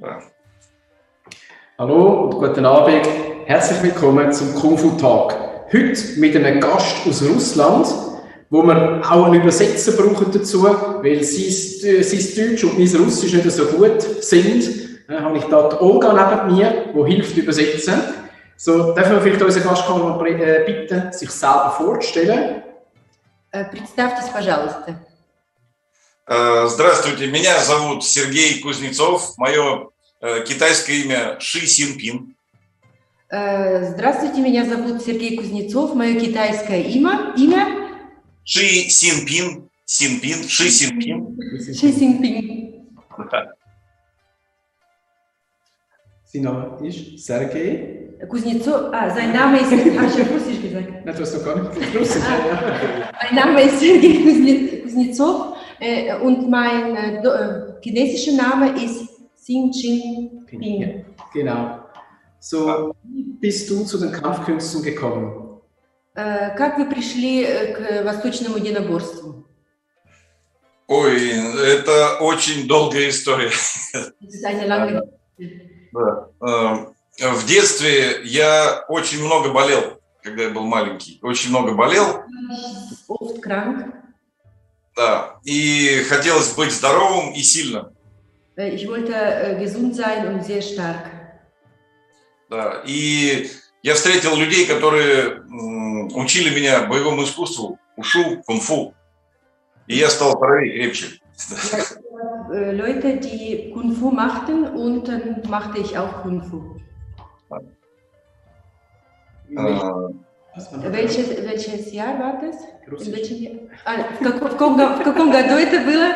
Ja. Hallo und guten Abend. Herzlich willkommen zum Kung Fu Tag. Heute mit einem Gast aus Russland, wo wir auch einen Übersetzer brauchen dazu, weil sein, äh, sein Deutsch und mein Russisch nicht so gut sind. Dann habe ich da die Olga neben mir, die hilft übersetzen. So, dürfen wir vielleicht unseren Gast mal äh, bitten, sich selber vorzustellen? Э, Представьтесь, пожалуйста. Э, Здравствуйте, меня зовут Сергей Кузнецов. Мое э, китайское имя Ши Синпин. Э, Здравствуйте, меня зовут Сергей Кузнецов. Мое китайское имя, имя Ши Синпин. Синпин. Ши Синпин. Ши Синпин. Да. Sein Name ist Sergei. Кузнецов, а, sein Name ist, habe ich auf Russisch gesagt. Nein, du hast noch gar nicht Russisch. Mein Name ist Sergei Kuzne- Kuznetsov äh, und mein äh, äh, chinesischer Name ist Xing Jinping. Genau. So, wie bist du zu den Kampfkünsten gekommen? Э, Как вы пришли э, к восточному единоборству? Ой, это очень долгая история. Das ist eine lange Да. Эм, В детстве я очень много болел, когда я был маленький. Очень много болел, oft krank. Да. И хотелось быть здоровым и сильным. Ich wollte äh, gesund sein und sehr stark. Да. И я встретил людей, которые учили меня боевому искусству, ушу, кунг-фу. И я стал здоровее, крепче. Leute, die Kung Fu machten und dann machte ich auch Kung Fu. Э, man- Welches, welches Jahr war das? In welchem Jahr? А, в, каком, в, каком, в каком году это было?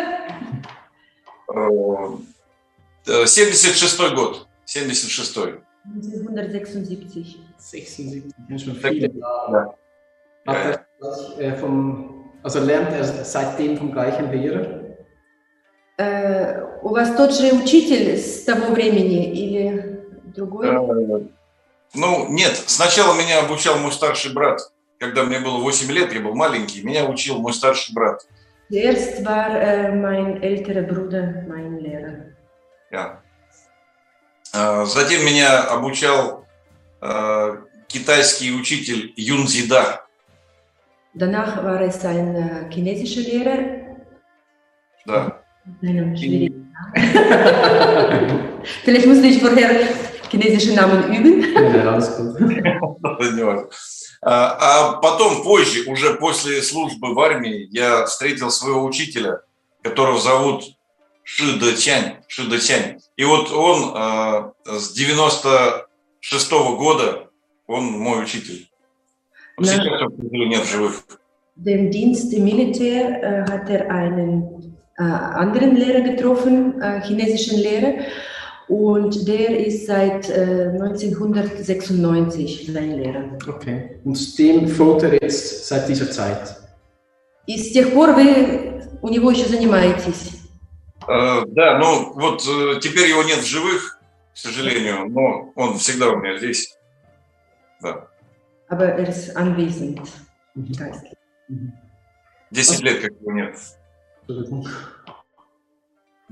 э, 76 год. 76 1976. 76, das ist schon viele Jahre. Ja. Hat er das, äh, vom, also lernt er seitdem vom gleichen Lehrer? Э, у вас тот же учитель с того времени или другой? Ну, нет, сначала меня обучал мой старший брат. Когда мне было 8 лет, я был маленький, меня учил мой старший брат. Zuerst war äh, mein älterer Bruder mein Lehrer. Я. Э, Затем меня обучал э, китайский учитель Юн Зида. Danach war es ein äh, chinesischer Lehrer Да. Namen. Vielleicht musste ich vorher chinesische Namen üben. Alles gut. Важно. А потом, позже, уже после службы в армии, я встретил своего учителя, которого зовут Ши Дэтянь. Ши Дэтянь. И вот он э, с 96 года, он мой учитель. Да. Сейчас его, к сожалению, нет в живых. Dem Dienst im Militär äh, hat er einen äh, anderen Lehrer getroffen, äh, chinesischen Lehrer, und der ist seit äh, 1996 sein Lehrer. Okay. Und dem folgt er jetzt seit dieser Zeit? И с тех пор вы у него еще занимаетесь. Э, да, ну вот э, теперь его нет в живых, к сожалению, но он всегда у меня здесь. Да. Aber er ist anwesend. 10 лет, как его нет.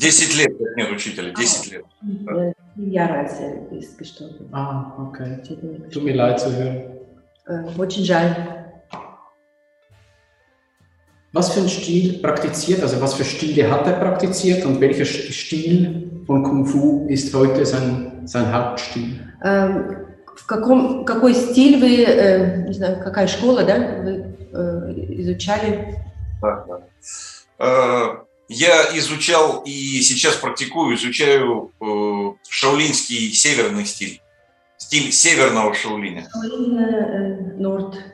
Entschuldigung. 10 лет как нет учителя, 10 лет. Äh, Sieben Jahre als er ist gestorben. Ah, okay. Steht mir Tut mir leid zu hören. Äh, Очень жаль. Was für einen Stil praktiziert, also was für Stile hat er praktiziert und welcher Sch- Stil von Kung Fu ist heute sein, sein Hauptstil? Эм, В каком, какой стиль вы, э, не знаю, какая школа, да, вы э, изучали? Да, да. Э, Я изучал и сейчас практикую, изучаю э, шаулинский северный стиль. Стиль северного шаулиня.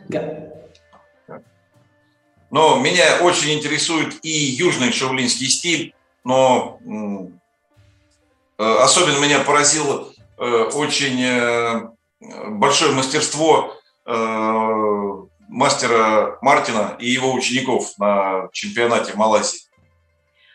Ja. Но меня очень интересует и южный шаулинский стиль, но э, особенно меня поразило э, очень э, большое мастерство э, мастера Мартина и его учеников на чемпионате Малайзии.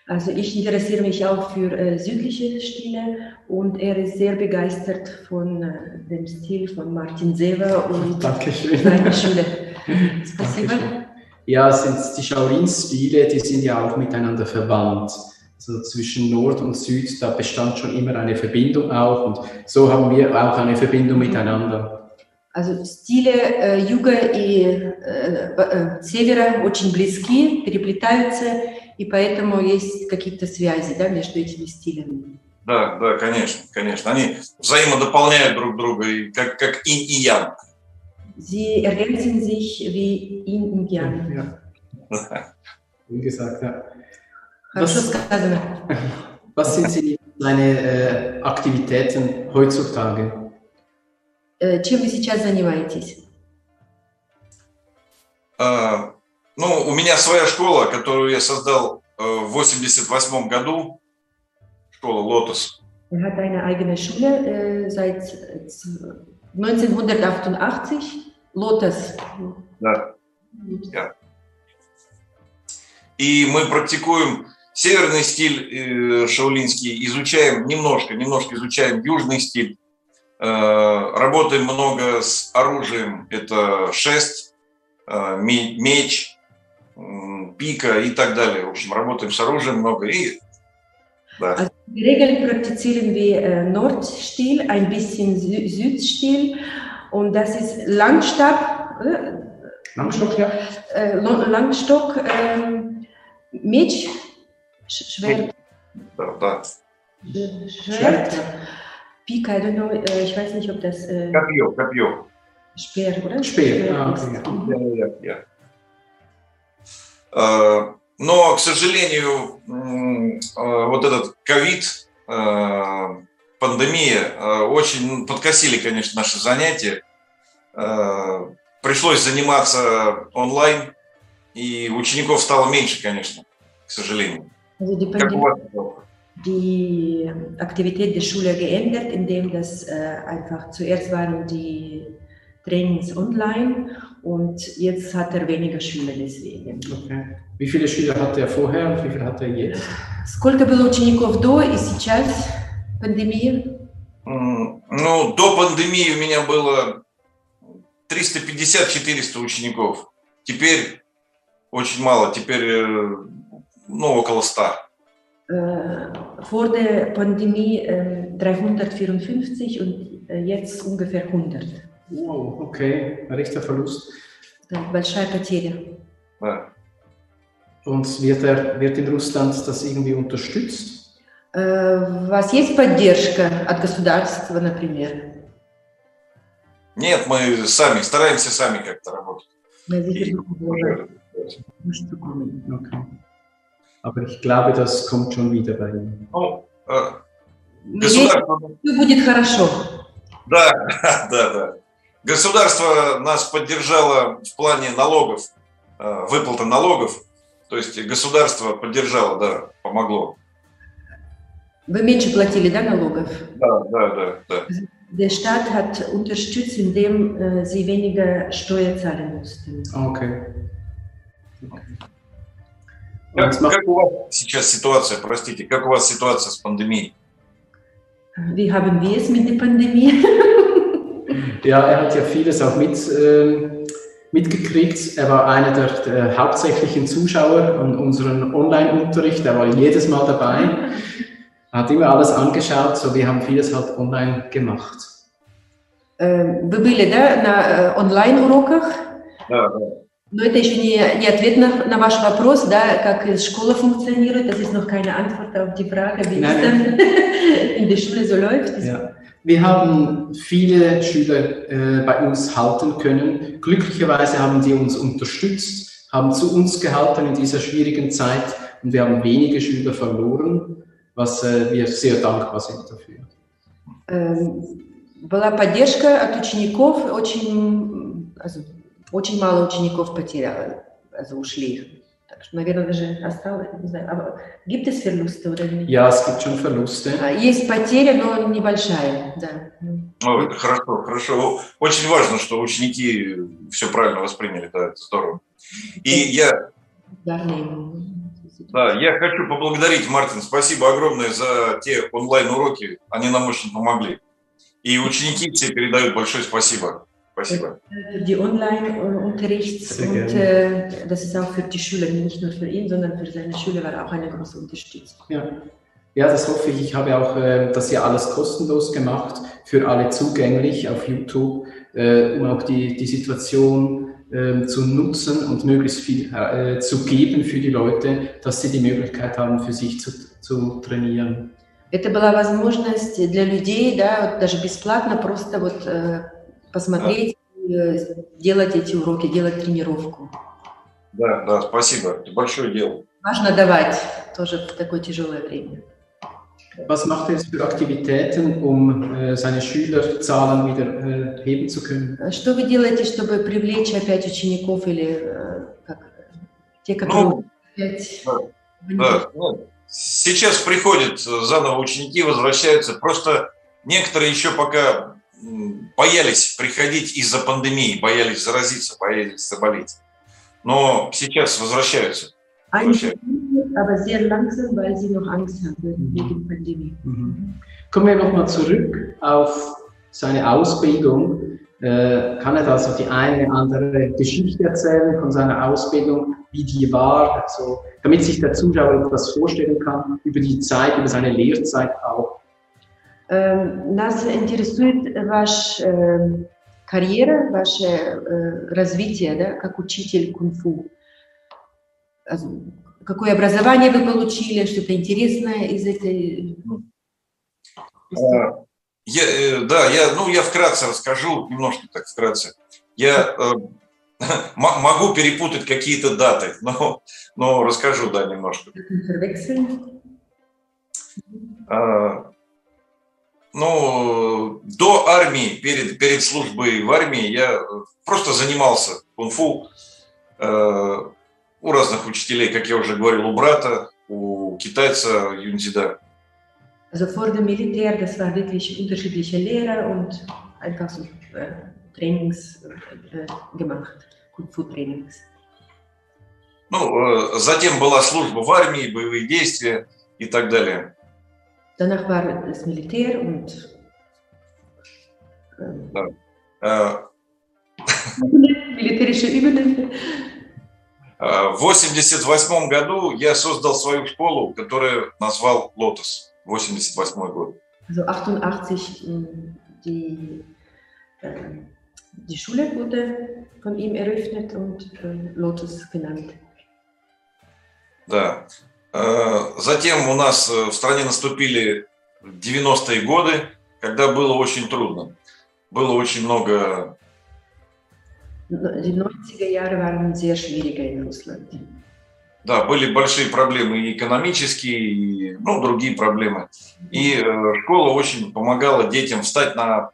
Also ich interessiere mich auch für äh, südliche Stile und er ist sehr begeistert von äh, dem Stil von Martin Sever und Dankeschön. seiner Schule. Спасибо. Dankeschön. Ja, es sind die Shaolin-Stile, die sind ja auch miteinander verwandt. Also zwischen Nord und Süd, da bestand schon immer eine Verbindung auch und so haben wir auch eine Verbindung miteinander. Also стили э, юга и э, э, севера очень близки, переплетаются, и поэтому есть какие-то связи да, между этими стилями. Да, да, конечно, конечно. Они взаимодополняют друг друга, и как, как инь и ян. Sie ergänzen sich wie Yin und Yang. Ja, wie gesagt, ja. Хорошо Was- сказано. Was sind Sie, seine äh, Aktivitäten heutzutage? Э, Чем вы сейчас занимаетесь? А, Ну, у меня своя школа, которую я создал э, в 88 году. Школа «Лотос». Er hat eine eigene Schule äh, seit äh, z- 1988, Lotus. Да. И мы практикуем северный стиль э, шаолинский, изучаем немножко, немножко изучаем южный стиль. Э, Работаем много с оружием. Это шест, э, ме- меч, пика и так далее. В общем, работаем с оружием много. И да. Die Regeln praktizieren wir äh, Nordstil, ein bisschen Sü Südstil und das ist Langstab, oder? Langstock, ja? äh, Lo- Langstock, ähm, Mech, Sch- Schwert, Да, да. äh, Schwert, Pika, I don't know, äh, ich weiß nicht, ob das äh, Копье, копье. Speer, oder? Speer, ah, ist. okay, ja. Mhm. Я, я, я. Э, Но, к сожалению, э, вот этот ковид, э, пандемия, э, очень подкосили, конечно, наши занятия. Пришлось заниматься онлайн, и учеников стало меньше, конечно, к сожалению. Die Aktivität der Schule geändert, indem das einfach zuerst waren die Trainings online und jetzt hat er weniger Schüler deswegen. Okay. Wie viele Schüler hatte er vorher und wie viele hat er jetzt? Сколько было учеников до и сейчас пандемии? Ну, до пандемии у меня было 350-400 учеников. Теперь очень мало, теперь, э, ну, около 100. Äh, vor der Pandemie äh, 354 und äh, jetzt ungefähr 100. Wow, okay, ein richtiger Verlust. Да, большая потеря. Да. Und wird, er, wird in Russland das irgendwie unterstützt? Äh, у вас есть поддержка от государства, например? Нет, мы сами, стараемся сами как-то работать. И durchzukommen. Okay. Aber ich glaube, das kommt schon wieder bei Ihnen. Ну, э, Надеюсь, государство, все будет хорошо. да, да, да. Государство нас поддержало в плане налогов, э, выплаты налогов. То есть государство поддержало, да, помогло. Вы меньше платили, да, налогов? Да, да, да, да. Der Staat hat unterstützt, indem äh, sie weniger Steuer zahlen mussten. Okay. Как у вас сейчас ситуация, простите, как у вас ситуация с пандемией? Wie haben wir es mit der Pandemie? Ja, er hat ja vieles auch mit, ähm, mitgekriegt. Er war einer der, der hauptsächlichen Zuschauer an unserem Online-Unterricht. Er war jedes Mal dabei, hat immer alles angeschaut. So, wir haben vieles halt online gemacht. Э, Вы были, да, на э, онлайн-уроках? Да, да. Но это еще не, не ответ на, на ваш вопрос, да, как э, Schule funktioniert. Das ist noch keine Antwort auf die Frage, wie es Nein, dann in der Schule so läuft. Das- Ja. Wir haben viele Schüler äh, bei uns halten können. Glücklicherweise haben sie uns unterstützt, haben zu uns gehalten in dieser schwierigen Zeit und wir haben wenige Schüler verloren, was äh, wir sehr dankbar sind dafür. Эм, Была поддержка от учеников, очень, also, очень мало учеников потеряло, also ушли. Так что, наверное, даже осталось, не знаю, а gibt es Verluste oder nicht? Ja, es gibt schon Verluste. Есть потеря, но небольшая, да. Ну, это хорошо, хорошо. Очень важно, что ученики все правильно восприняли, да, это здорово. И я, Wahrnehmen. да, я хочу поблагодарить, Мартин, спасибо огромное за те онлайн-уроки, они нам очень помогли. И ученики все передают большое спасибо. Спасибо. Die Online-Unterrichts Sehr und gerne. äh, das ist auch für die Schüler, nicht nur für ihn, sondern für seine Schüler war auch eine große Unterstützung. Ja. ja, das hoffe ich. Ich habe auch äh, das ja alles kostenlos gemacht, für alle zugänglich auf YouTube, äh, um auch die, die Situation äh, zu nutzen und möglichst viel äh, zu geben für die Leute, dass sie die Möglichkeit haben, für sich zu, zu trainieren. Это была возможность для людей, да, вот даже бесплатно просто вот э, посмотреть, и, э, делать эти уроки, делать тренировку. Да, да, спасибо. Это большое дело. Важно давать тоже в такое тяжелое время. Was macht er jetzt für Aktivitäten, um äh, seine Schülerzahlen wieder äh, heben zu können? А Что вы делаете, чтобы привлечь опять учеников или э, как, те, которые Ну, опять... Да, ну, сейчас приходят заново ученики, возвращаются. Просто некоторые еще пока боялись приходить из-за пандемии, боялись заразиться, боялись заболеть. Но сейчас возвращаются. Einige, aber sehr langsam, weil sie noch Angst haben wegen Pandemie. Mhm. Kommen wir nochmal zurück auf seine Ausbildung. Äh, kann er da so die eine oder andere Geschichte erzählen von seiner Ausbildung, wie die war, so, damit sich der Zuschauer etwas vorstellen kann über die Zeit, über seine Lehrzeit auch? Эм, Нас интересует ваша эм, карьера, ваше э, развитие, да, как учитель кунг-фу. Also, Какое образование вы получили, что-то интересное из этой... А, Я, э, да, я, ну, я вкратце расскажу, немножко так вкратце. Я э, могу перепутать какие-то даты, но, но расскажу, да, немножко. Ну, до армии, перед, перед службой в армии я просто занимался кунг-фу э, у разных учителей, как я уже говорил, у брата, у китайца Юнзида. Also vor dem Militär, das war wirklich unterschiedliche Lehrer und einfach so äh, Trainings äh, gemacht, Kung-Fu-Trainings. Ну, э, затем была служба в армии, боевые действия и так далее. Danach war das Militär und ähm, Э, militärische Übungen. э, В 88 году я создал свою школу, которую назвал «Лотос». 88 год. Also 88, mh, die, äh, die Schule wurde von ihm eröffnet und äh, Lotus genannt. Да. Э, Затем у нас э, в стране наступили 90-е годы, когда было очень трудно. Было очень много Die 90er Jahre waren sehr schwieriger in Russland. Да, были большие проблемы и экономические, и ну, другие проблемы. И э, школа очень помогала детям встать на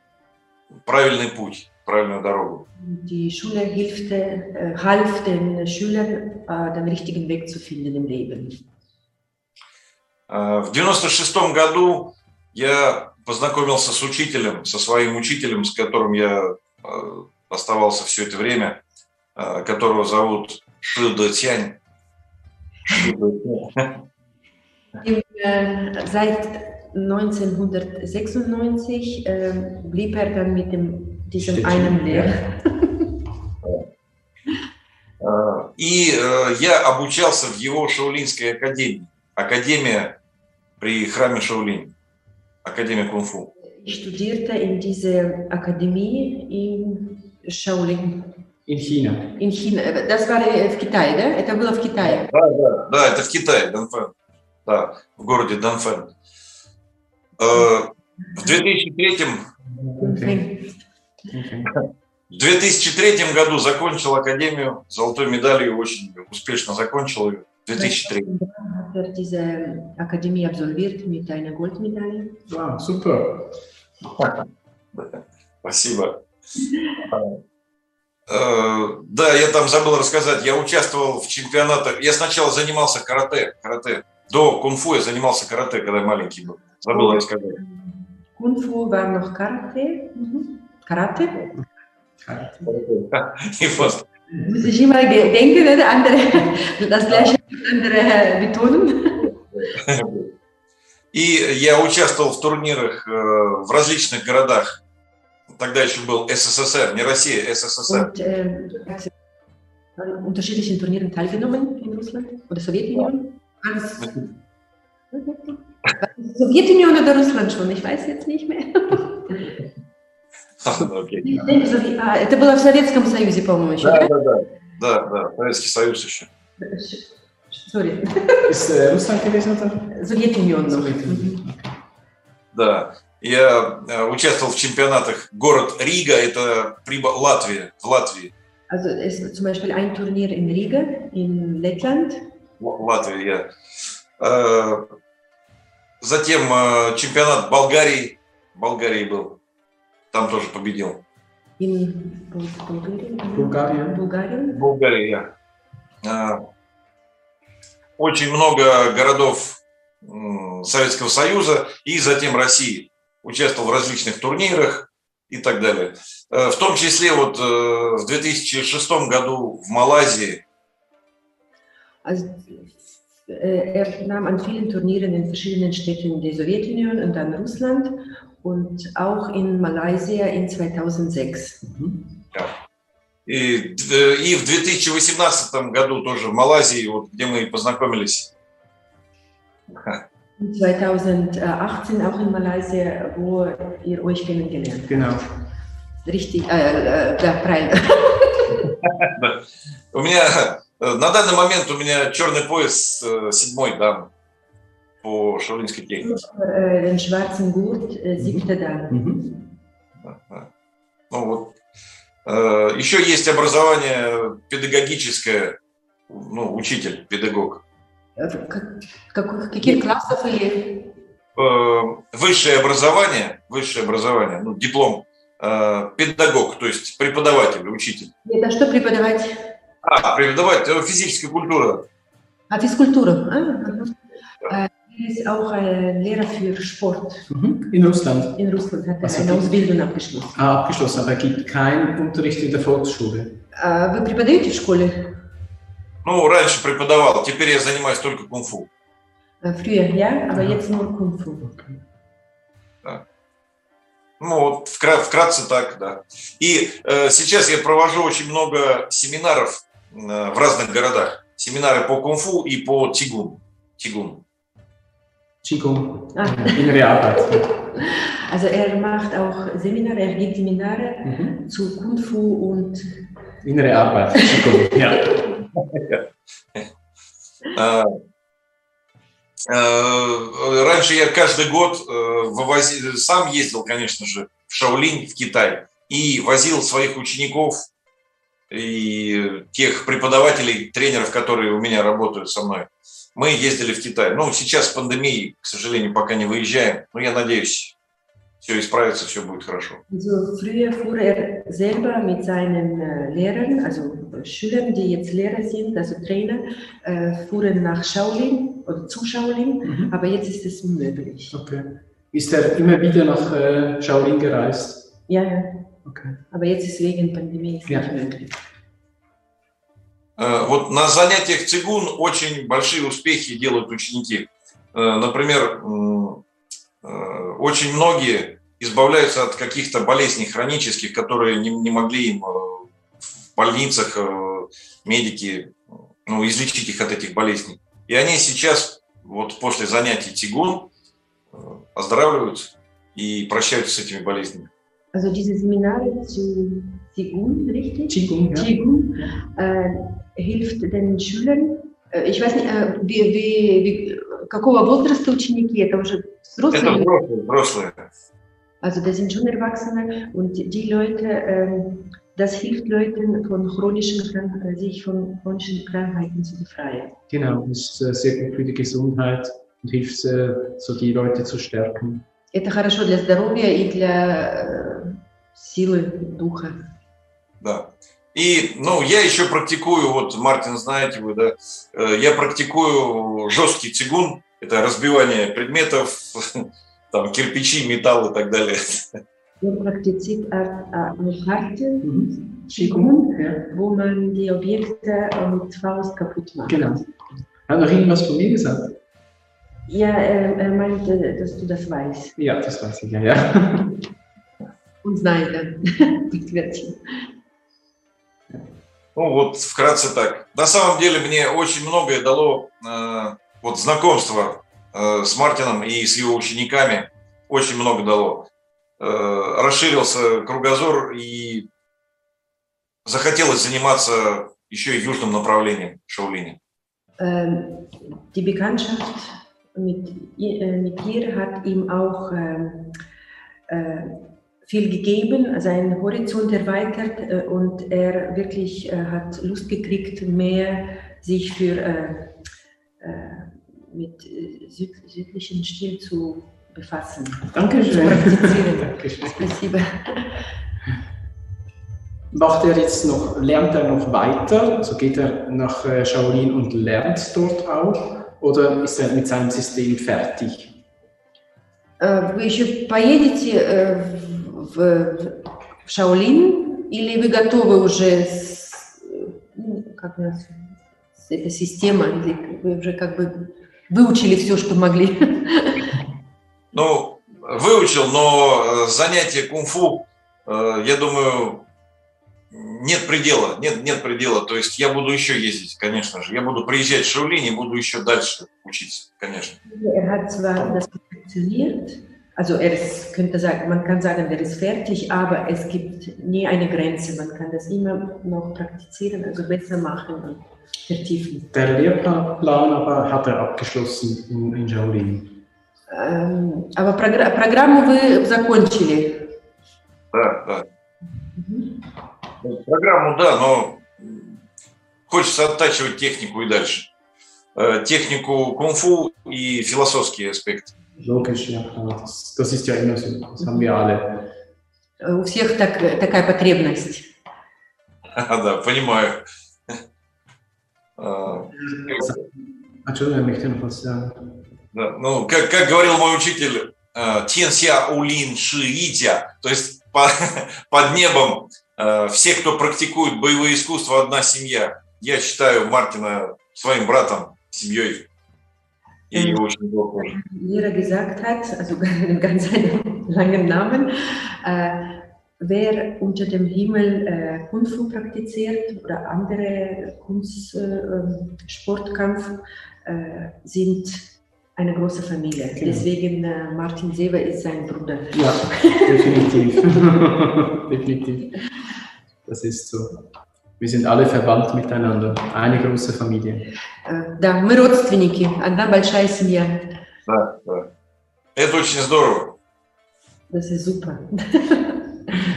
правильный путь, правильную дорогу. Die Schule hilfte, half den Schülern, den richtigen Weg zu finden im Leben. Э, В 96 году я познакомился с учителем, со своим учителем, с которым я э, оставался все это время, э, которого зовут Ши Дэ Тянь. Seit 1996 äh, blieb er dann mit dem, diesem Stimmt, einen. Lehrer. И э, я обучался в его Шаолинской академии. Академия при храме Шаолинь. Академия кунг-фу. Studierte in dieser Akademie in Shaolin, In China. in China. Das war äh, в Китае, да? Это было в Китае. Да, да, да, это в Китае, Данфэн. Да, в городе Данфэн. Э, В 2003, Okay. Okay. в 2003 году закончил академию золотой медалью, очень успешно закончил ее. В 2003. Hat er diese Akademie absolviert mit einer Goldmedaille. Wow, super. Спасибо. Э, Да, я там забыл рассказать. Я участвовал в чемпионатах. Я сначала занимался карате. карате. До кунг-фу я занимался карате, когда маленький был. Забыл рассказать. War noch Karate. Mhm. Karate? И вот Muss ich immer denken, ne? Der andere, das gleiche äh, betonen. И я участвовал в турнирах э, в различных городах тогда еще был СССР, не Россия, СССР. Ähm, an unterschiedlichen Turnieren teilgenommen in Russland oder Sowjetunion. Alles. Sowjetunion oder Russland schon, ich weiß jetzt nicht mehr. А, это было в Советском Союзе, по-моему, еще, да? да, да. Да, да, Советский Союз еще. Sorry. Äh, Russland gewesen. Mhm. Да. Я э, участвовал в чемпионатах. Город Рига, это Латвия, в Латвии. Also es ist zum Beispiel ein Turnier in Riga, in Lettland. Латвия я. Э, Затем э, чемпионат Болгарии. Болгарии был. Там тоже победил. In Bul- Bulgarien. Bulgarien. Bulgarien. Э, Очень много городов Советского Союза и затем России. Участвовал в различных турнирах и так далее. Э, В том числе вот э, в 2006 году в Малайзии er nahm an vielen Turnieren in verschiedenen Städten der Sowjetunion und dann Russland und auch in Malaysia in 2006. И, э, и в 2018 году тоже в Малайзии, вот, где мы познакомились. Und 2018 auch in Malaysia, wo ihr euch kennengelernt habt. Genau. Richtig, äh, äh, ja, правильно. У меня э, на данный момент у меня черный пояс э, седьмой дан по шаолинской технике. Den schwarzen Gurt, äh, siebter Dan. Mhm. Да, да. Ну вот. Э, Еще есть образование педагогическое, ну, учитель, педагог. Как- как- каких классов или Э, Высшее образование, высшее образование, ну, диплом, э, педагог, то есть преподаватель, учитель. это что преподавать? А, преподаватель, э, физическая культура. Ah, Fisskultur. Ah, aha. Äh, er ist auch ein Lehrer für Sport Mhm. In Russland. in Russland, hat er eine Ausbildung abgeschlossen. Ah, abgeschlossen, aber er gibt keinen Unterricht in der Volksschule. А вы преподаете в школе? Ну, раньше преподавал, теперь я занимаюсь только кунг-фу. Äh, Früher, ja, aber jetzt nur Kung Fu. Ну, вот вкра- вкратце так, да. И э, сейчас я провожу очень много семинаров э, в разных городах. Семинары по кунг-фу и по тигун. Тигун. Qigong. Ah. Innere Arbeit. Also er macht auch Seminare, er gibt Seminare Mhm. zu Kung Fu und Innere Arbeit. Qigong. Ja. Э, Раньше я каждый год э, вывозил, сам ездил, конечно же, в Шаолинь, в Китай, и возил своих учеников и тех преподавателей, тренеров, которые у меня работают со мной. Мы ездили в Китай. Ну, сейчас с пандемией, к сожалению, пока не выезжаем. Но я надеюсь, все исправится, все будет хорошо. also früher fuhr er selber mit seinen äh, Lehrern, also äh, Schülern, die jetzt Lehrer sind, also Trainer, äh, fuhren nach Shaolin oder zu Shaolin, Mhm. aber jetzt ist es unmöglich. Okay. Ist er immer wieder nach äh, Shaolin gereist? Ja, ja, Okay. aber jetzt ist wegen Pandemie ist Ja. nicht möglich. Э, Вот на занятиях цигун очень большие успехи делают ученики. Э, Например, э, очень многие избавляются от каких-то болезней хронических, которые не, не могли им в больницах медики ну, излечить их от этих болезней. И они сейчас, вот после занятий цигун, э, оздоравливаются и прощаются с этими болезнями. Also diese Seminare zu Sigun, richtig? Qigong, ja. Qigong äh, hilft den Schülern. Äh, ich weiß nicht, äh, wie, wie, wie, какого возраста ученики? Это уже Это взрослые? взрослые, взрослые. Also das sind schon Erwachsene und die Leute, ähm, das hilft Leuten von chronischen Krank sich von chronischen Krankheiten zu befreien. Genau, das ist äh, sehr gut für die Gesundheit und hilft äh, so die Leute zu stärken. Это хорошо для здоровья и для э, силы духа. Да. И, ну, я еще практикую, вот, Мартин, знаете вы, да, э, я практикую жесткий цигун, это разбивание предметов, там, кирпичи, металл и так далее. Er praktiziert auch auch harte Mhm. Qigong, wo man die Objekte äh, mit Faust kaputt macht. Genau. Hat noch irgendwas von mir gesagt? Ja, er, er meinte, dass du das weißt. Ja, das weiß ich ja, ja. Он знает, да. Подтвердил. Ну вот вкратце так. На самом деле мне очень многое дало э, вот знакомство э, с Мартином и с его учениками. Очень много дало. Э, расширился кругозор и захотелось заниматься еще и южным направлением Шаулини. Ähm, die Bekanntschaft mit, äh, mit ihr hat ihm auch ähm, äh, viel gegeben, seinen Horizont erweitert äh, und er wirklich äh, hat Lust gekriegt, mehr sich für äh, äh, mit süd, südlichen Stil zu befassen. Dankeschön. Zu praktizieren. Dankeschön. Спасибо. Macht er jetzt noch, lernt er noch weiter? Also geht er nach äh, Shaolin und lernt dort auch? Oder ist er mit seinem System fertig? Э, Вы еще поедете э, в, в Шаолин или вы готовы уже с, ну, как у нас, с этой системой, или вы уже как бы выучили все, что могли? Ну, выучил, но э, занятие кунг-фу, э, я думаю, нет предела, нет, нет предела. То есть я буду еще ездить, конечно же. Я буду приезжать в Шаолинь и буду еще дальше учиться, конечно. Er hat zwar das perfektioniert, also er ist, könnte sagen, man kann sagen, der ist fertig, aber es gibt nie eine Grenze. Man kann das immer noch praktizieren, also besser machen und vertiefen. Der Lehrplan aber hat er abgeschlossen in, in Shaolin. Эм, Aber програ- программу вы закончили. Да, да. Ну, Программу, да, но м, хочется оттачивать технику и дальше. Э, Технику кунг-фу и философские аспекты. Logisch, ja. klar. Das, ist ja immer so. Das haben wir alle. У всех так, такая потребность. Да, понимаю. Möchte noch was sagen. Да, ну, как, как говорил мой учитель, Тенся Улин Ши Идя, то есть по- под небом все, кто практикует боевые искусства, одна семья. Я считаю Мартина своим братом, семьей. Ähm, wie Lehrer gesagt hat, also einen ganz langen Namen, äh, wer unter dem Himmel äh, Kung praktiziert oder andere Kunstsportkampf, äh, ähm, äh, sind eine große Familie. Genau. Deswegen äh, Martin Seber ist sein Bruder. Ja, definitiv. definitiv. Das ist so. Wir sind alle verwandt miteinander. Eine große Familie. Э, Да, мы родственники, одна большая семья. Да, да. Это очень здорово. Das ist super.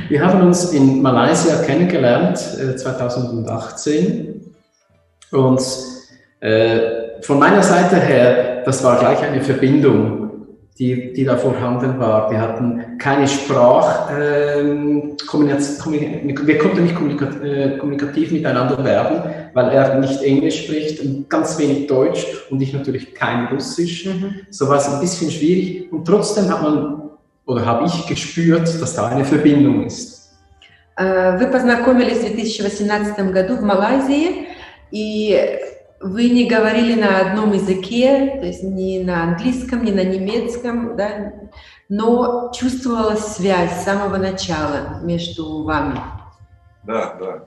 Wir haben uns in Malaysia kennengelernt, äh, 2018. Und äh, von meiner Seite her, das war gleich eine Verbindung, die, die da vorhanden war. Wir hatten keine Sprach, ähm, Kommunikaz- Kommunik- wir konnten nicht kommunika- äh, kommunikativ miteinander werden, weil er nicht Englisch spricht und ganz wenig Deutsch und ich natürlich kein Russisch. So war es ein bisschen schwierig und trotzdem hat man oder habe ich gespürt, dass da eine Verbindung ist. Э, Вы познакомились в 2018 году в Малайзии, и вы не говорили на одном языке, то есть ни на английском, ни на немецком, да, но чувствовалась связь с самого начала между вами. Да, да.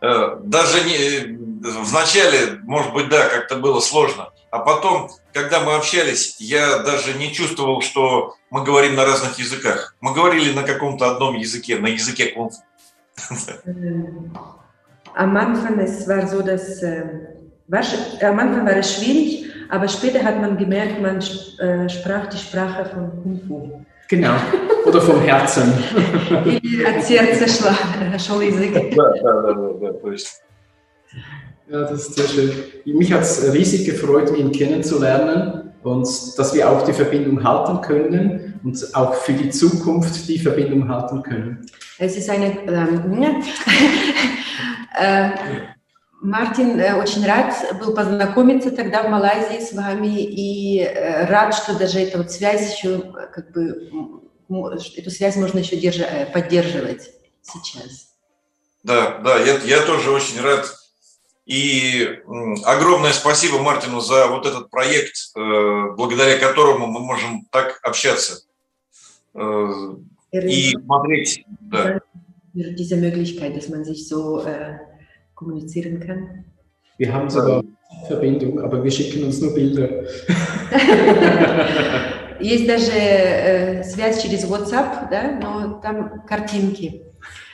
Э, Даже не, в начале, может быть, да, как-то было сложно. А потом, когда мы общались, я даже не чувствовал, что мы говорим на разных языках. Мы говорили на каком-то одном языке, на языке кунг Am Anfang es war so, dass ähm, war, sch- am Anfang war es schwierig, aber später hat man gemerkt, man äh, sprach die Sprache von Kung Fu. Genau. Oder vom Herzen. И от сердца шла, шел язык. Да, да, да, да, да, то есть. Ja, das ist sehr schön. Mich hat es riesig gefreut, ihn kennenzulernen und dass wir auch die Verbindung halten können und auch für die Zukunft die Verbindung halten können. Es ist eine. Ähm, äh, Мартин э, очень рад был познакомиться тогда в Малайзии с вами и э, рад, что даже эта вот связь еще, э, как бы, эту связь можно еще держа- э, поддерживать сейчас. Да, да, я, я тоже очень рад. И огромное спасибо Мартину за вот этот проект, э, благодаря которому мы можем так общаться. Э, и смотреть. Да. Diese Möglichkeit, dass man sich so äh, kommunizieren kann. Wir haben sogar Verbindung, aber wir schicken uns nur Bilder. Есть даже э, связь через WhatsApp, да, но там картинки.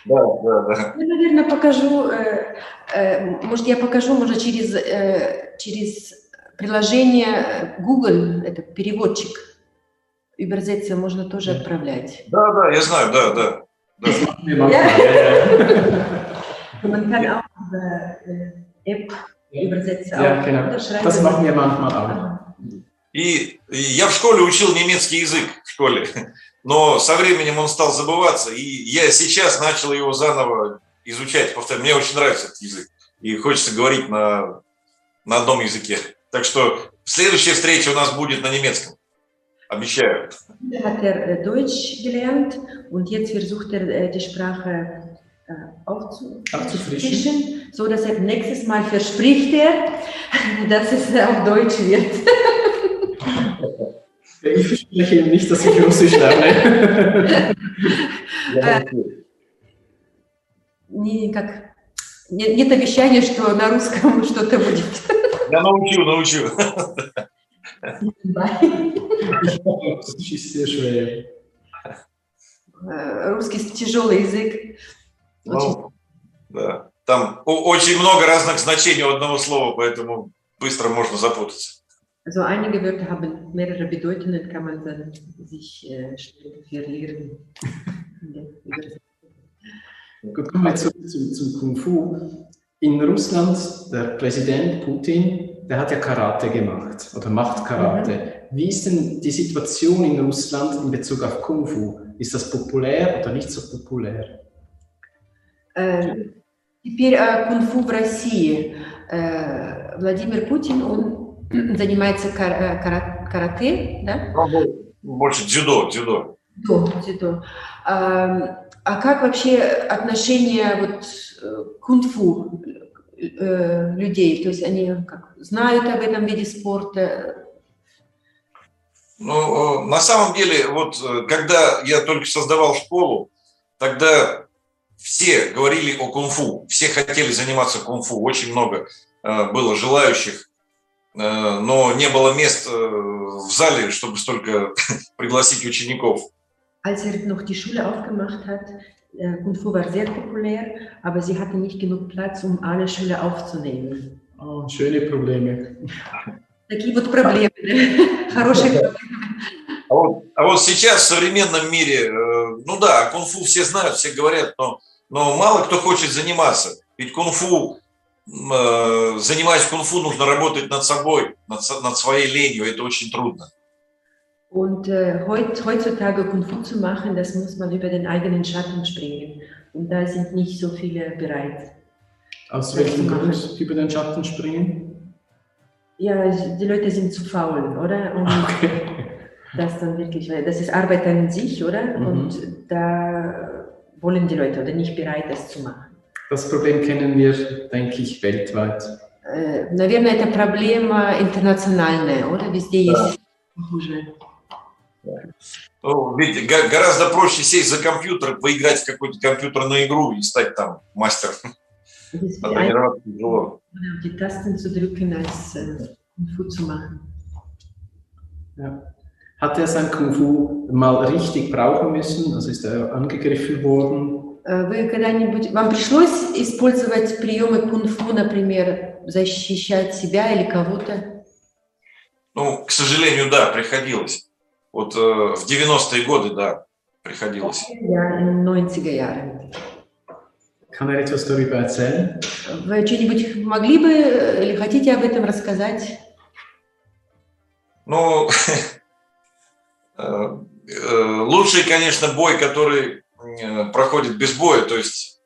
Да, да, да. Я, наверное, покажу, э, э, может, я покажу, может, через, э, через приложение Google, это переводчик, übersetzer можно тоже отправлять. Да, да, я знаю, да, да. Ja, ja. Man kann auch über äh, App Übersetzer Ja, auch genau. Das machen wir manchmal auch. И я в школе учил немецкий язык в школе, но со временем он стал забываться, и я сейчас начал его заново изучать, повторяю, мне очень нравится этот язык, и хочется говорить на, на одном языке. Так что следующая встреча у нас будет на немецком, обещаю. Hat er äh, Deutsch gelernt und jetzt versucht er äh, die Sprache äh, aufzu Aufzufrischen. frischen, so dass er nächstes Mal verspricht er, dass es auf Deutsch wird. Ich verspreche Ihnen nicht, dass ich Russisch lerne. Не, как, не- нет обещания, что на русском что-то будет. Я научу, научу. Русский тяжелый язык. Ну, да. Там очень много разных значений у одного слова, поэтому быстро можно запутаться. Also einige Wörter haben mehrere Bedeutungen, kann man dann sich äh, schnell verlieren. kommen wir zurück zum, zum Kung Fu. In Russland, der Präsident Putin, der hat ja Karate gemacht oder macht Karate. Wie ist denn die Situation in Russland in Bezug auf Kung Fu? Ist das populär oder nicht so populär? Э, Теперь о кунг-фу в России. Э, Владимир Путин, он занимается кар- э, кара- карате, да? Больше дзюдо, дзюдо. Дзюдо, дзюдо. А, А как вообще отношение вот э, к кунг-фу э, людей? То есть они как, знают об этом виде спорта? Ну, э, на самом деле, вот когда я только создавал школу, тогда все говорили о кунг-фу, все хотели заниматься кунг-фу, очень много было желающих, но не было мест в зале, чтобы столько пригласить учеников. Als er noch die Schule aufgemacht hat, äh, Kung Fu war sehr populär, aber sie hatte nicht genug Platz, um alle Schüler aufzunehmen. Oh, schöne Probleme. Такие вот проблемы. Хорошие проблемы. А вот, а вот сейчас в современном мире, э, ну да, кунг-фу все знают, все говорят, но, но мало кто хочет заниматься. Ведь кунг-фу, э, занимаясь кунг-фу, нужно работать над собой, над, над своей ленью, это очень трудно. Und äh, heut, heutzutage Kung Fu zu machen, das muss man über den eigenen Schatten springen. Und da sind nicht so viele bereit. Aus Das welchem machen. Grund über den Schatten springen? Ja, die Leute sind zu faul, oder? Und Okay. das dann wirklich, weil das ist Arbeit an sich, oder? Mhm. Und da wollen die Leute oder nicht bereit, das zu machen. Das Problem kennen wir, denke ich, weltweit. Э, Наверное, это проблема интернациональная, oder? Везде есть похожие. Ну, ведь гораздо проще сесть за компьютер, поиграть в какую-то компьютерную игру и стать там мастером. Ist А тренироваться тяжело. die Tasten zu drücken, als äh, Kung Fu zu machen. Ja. Hat er sein Kung Fu mal richtig brauchen müssen? Also ist er angegriffen worden? Э, Вы когда-нибудь, вам пришлось использовать приемы кунг-фу, например, защищать себя или кого-то? Ну, к сожалению, да, приходилось. Вот э, в 90-е годы, да, приходилось. Ja, in den 90er Jahren. Kann er etwas darüber erzählen? Вы что-нибудь могли бы или хотите об этом рассказать? Ну, э, э, лучший, конечно, бой, который проходит без боя, то есть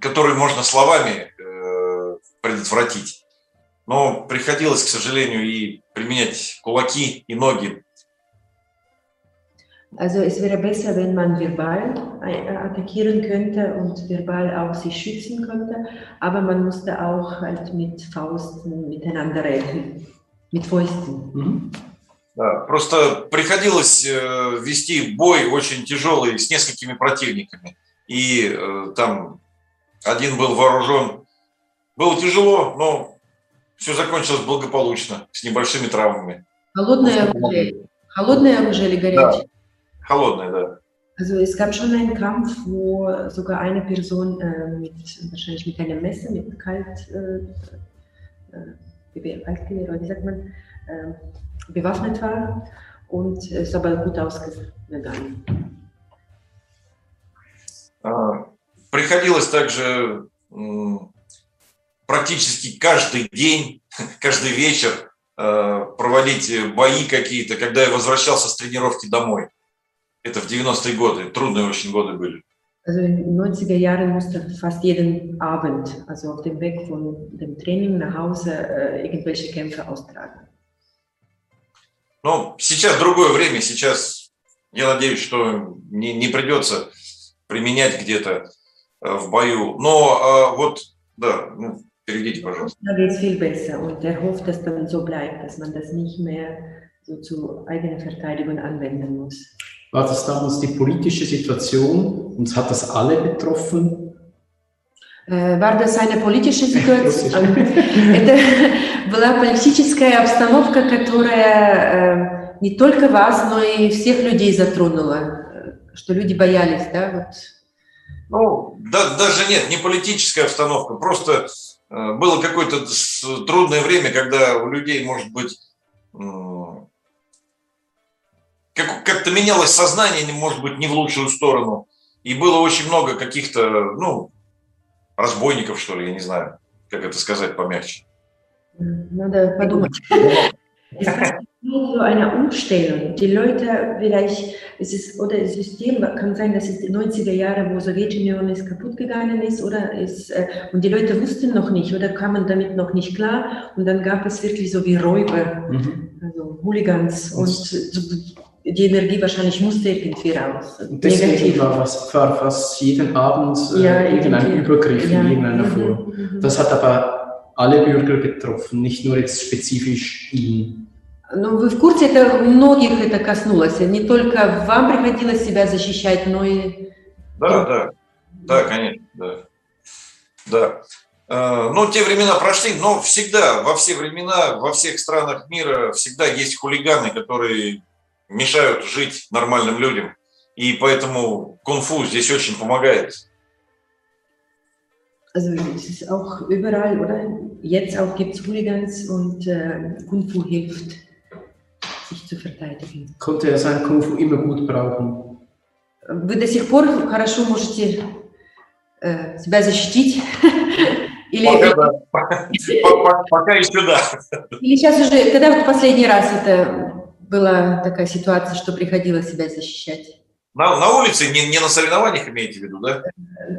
который можно словами предотвратить. Но приходилось, к сожалению, и применять кулаки и ноги. Also es wäre besser, wenn man verbal äh, attackieren könnte und verbal auch sich schützen könnte, aber man musste auch halt mit Fausten miteinander reden, mit Fäusten. Mhm. Да, просто приходилось э, вести бой очень тяжелый с несколькими противниками. И э, там один был вооружен. Было тяжело, но все закончилось благополучно, с небольшими травмами. Холодное оружие, холодное оружие или горячее? Да. Холодное, да. Also es gab schon einen Kampf, wo sogar eine Person äh, mit, wahrscheinlich mit einem Messer, mit Kalt, äh, äh, Kaltgewehr, oder wie sagt man, äh, bewaffnet war und ist aber gut ausgegangen. Приходилось также практически каждый день, каждый вечер проводить бои какие-то, когда я возвращался с тренировки домой. Это в 90-е годы, трудные очень годы были. Also in den 90er Jahren musste fast jeden Abend, also auf dem Weg von dem Training nach Hause, äh, irgendwelche Kämpfe austragen. Ну, сейчас другое время, сейчас я надеюсь, что не, не придется применять где-то в бою. Но äh, вот, да, ну, переведите, пожалуйста. Da geht es viel besser und er hofft, dass dann so bleibt, dass man das nicht mehr so zu eigener Verteidigung anwenden muss. War das damals die politische Situation und hat das alle betroffen? War das eine politische Situation? Это была политическая обстановка, которая не только вас, но и всех людей затронула, что люди боялись, да? Вот. Ну, да, даже нет, не политическая обстановка, просто было какое-то трудное время, когда у людей, может быть, как, как-то менялось сознание, может быть, не в лучшую сторону. И было очень много каких-то, ну, разбойников, что ли, я не знаю, как это сказать помягче. Надо подумать. So eine Umstellung. Die Leute vielleicht, es ist, oder das System kann sein, dass es die 90er Jahre, wo Sowjetunion ist, kaputt gegangen ist, oder ist, und die Leute wussten noch nicht, oder kamen damit noch nicht klar. Und dann gab es wirklich so wie Räuber, mhm. also Hooligans und die Energie wahrscheinlich musste irgendwie raus. Und deswegen Negativ. war was, war fast jeden Abend äh, ja, irgendein Übergriff ja. in irgendeiner Form. Mhm. Das hat aber alle Bürger getroffen, nicht nur jetzt spezifisch ihn. Ну, вы в курсе, это многих это коснулось. Не только вам приходилось себя защищать, но и... Да, да, да, конечно, да. Да. Ну, те времена прошли, но всегда, во все времена, во всех странах мира всегда есть хулиганы, которые мешают жить нормальным людям. И поэтому кунг-фу здесь очень помогает. Also es ist auch überall, oder? Jetzt auch gibt es Hooligans und äh, Kung Fu hilft, sich zu verteidigen. Konnte er sein Kung Fu immer gut brauchen? Вы до сих пор хорошо можете äh, себя защитить? Или... Пока, да. пока, пока еще да. Или сейчас уже, когда вы последний раз это была такая ситуация, что приходилось себя защищать? На, на улице, не, не на соревнованиях имеете в виду, да?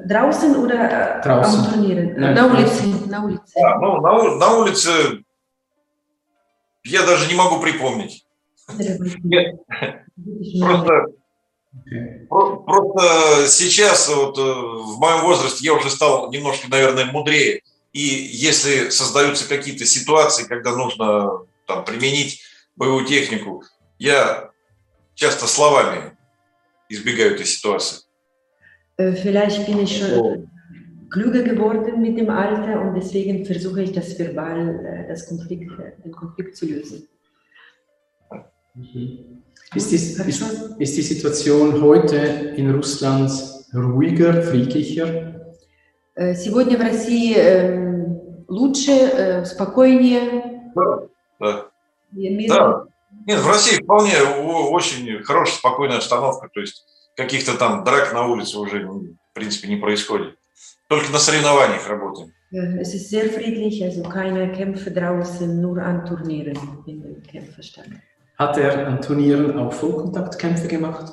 Draußen oder Draußen. am Turnieren? Nein, на улице, на улице. А, ну, на, на улице я даже не могу припомнить. Просто, просто сейчас, вот, в моем возрасте, я уже стал немножко, наверное, мудрее. И если создаются какие-то ситуации, когда нужно там, применить боевую технику, я часто словами избегаю этой ситуации. Vielleicht bin ich schon klüger geworden mit dem Alter und deswegen versuche ich das verbal, das Konflikt, den Konflikt zu lösen. Ist die, ist, ist die Situation heute in Russland ruhiger, friedlicher? Сегодня в России лучше, спокойнее. Да, да. Нет, в России вполне очень хорошая, спокойная обстановка. То есть каких-то там драк на улице уже, в принципе, не происходит. Только на соревнованиях работаем. Es ist sehr friedlich, also keine Kämpfe draußen, nur an Turnieren finden Kämpfe statt. Hat er an Turnieren auch Vollkontaktkämpfe gemacht?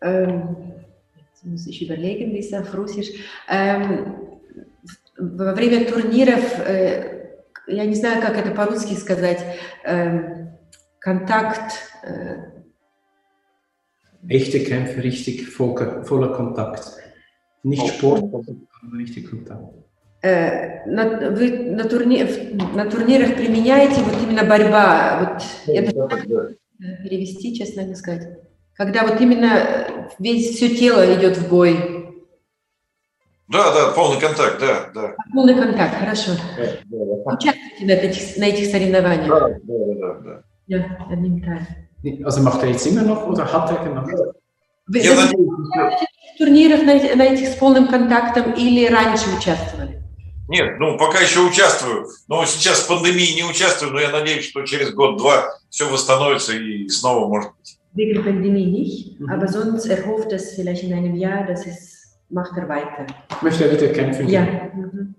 Ähm, jetzt muss ich überlegen, wie es auf Russisch. Ähm, во время турниров э, я не знаю, как это по-русски сказать, э, контакт. Э, Echte Kämpfe, richtig voller, voller Kontakt. Nicht Sport, aber richtig Kontakt. Э, на, вы на, турни, на турнирах применяете вот именно борьба, вот я не знаю, перевести, честно сказать. Когда вот именно весь все тело идет в бой. Да, да, полный контакт, да, да. Полный контакт, хорошо. Да, да, да. Участвуйте на этих, на этих соревнованиях? Да, да, да. да. Ja, одним Teil. Also macht er jetzt immer noch oder hat er gemacht? Вы Я надеюсь, в турнирах на, на этих с полным контактом или раньше участвовали? Нет, ну пока еще участвую. Но сейчас в пандемии не участвую, но я надеюсь, что через год-два все восстановится и снова может быть. Wegen der Pandemie nicht, aber sonst erhofft es vielleicht in einem Jahr, dass es macht er weiter. Möchte er wieder kämpfen? Ja. Mhm.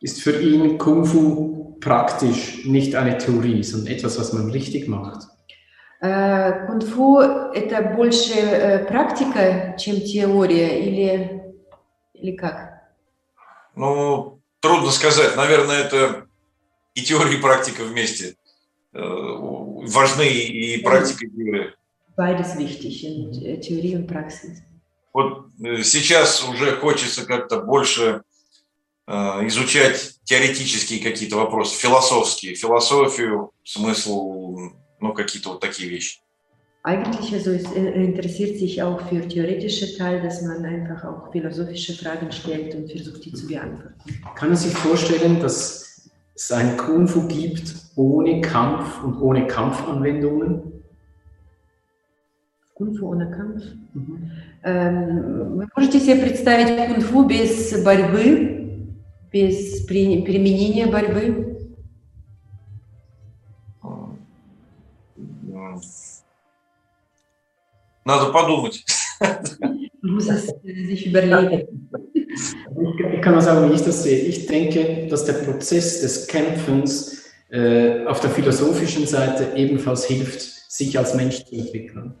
Ist für ihn Kung Fu praktisch nicht eine Theorie, sondern etwas, was man richtig macht? Кунг-фу – это больше практика, чем теория, или, или как? Ну, трудно сказать. Наверное, это и теория, и практика вместе. Важны и практика, и теория. Beides wichtig, Theorie und Praxis. Вот сейчас уже хочется как-то больше изучать теоретические какие-то вопросы, философские, философию, смысл ну, какие-то вот такие вещи. Eigentlich also es interessiert sich auch für theoretische Teil, dass man einfach auch philosophische Fragen stellt und versucht, die zu beantworten. Kann man sich vorstellen, dass es ein Kung Fu gibt ohne Kampf und ohne Kampfanwendungen? Кунг-фу ohne Kampf? Mhm. Ähm, вы можете себе представить кунг-фу без борьбы, без применения борьбы? Надо подумать. Ich kann nur sagen, wie ich das sehe. Ich denke, dass der Prozess des Kämpfens äh, auf der philosophischen Seite ebenfalls hilft, sich als Mensch zu entwickeln.